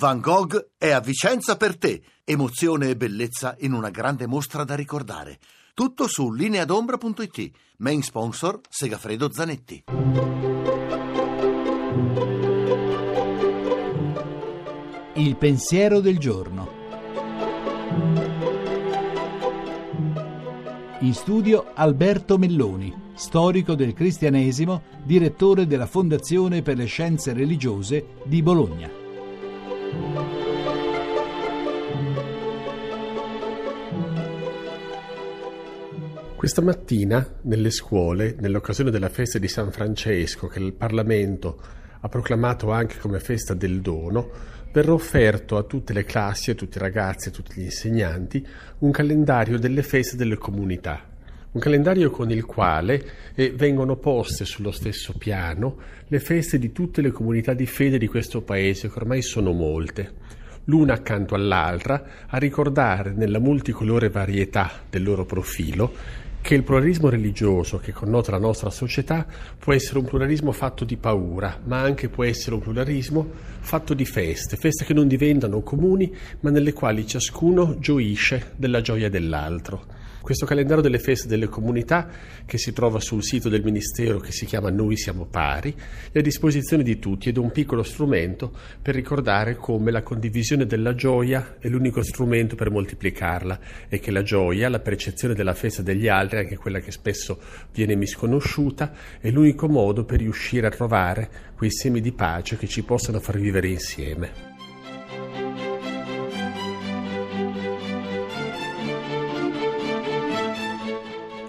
Van Gogh è a Vicenza per te. Emozione e bellezza in una grande mostra da ricordare. Tutto su lineadombra.it. Main sponsor Segafredo Zanetti. Il pensiero del giorno. In studio Alberto Melloni, storico del cristianesimo, direttore della Fondazione per le Scienze Religiose di Bologna. Questa mattina nelle scuole, nell'occasione della festa di San Francesco, che il Parlamento ha proclamato anche come festa del dono, verrà offerto a tutte le classi, a tutti i ragazzi, a tutti gli insegnanti, un calendario delle feste delle comunità. Un calendario con il quale eh, vengono poste sullo stesso piano le feste di tutte le comunità di fede di questo paese, che ormai sono molte l'una accanto all'altra, a ricordare nella multicolore varietà del loro profilo che il pluralismo religioso che connota la nostra società può essere un pluralismo fatto di paura, ma anche può essere un pluralismo fatto di feste, feste che non diventano comuni, ma nelle quali ciascuno gioisce della gioia dell'altro. Questo calendario delle feste delle comunità, che si trova sul sito del Ministero che si chiama Noi siamo pari, è a disposizione di tutti ed è un piccolo strumento per ricordare come la condivisione della gioia è l'unico strumento per moltiplicarla e che la gioia, la percezione della festa degli altri, anche quella che spesso viene misconosciuta, è l'unico modo per riuscire a trovare quei semi di pace che ci possano far vivere insieme.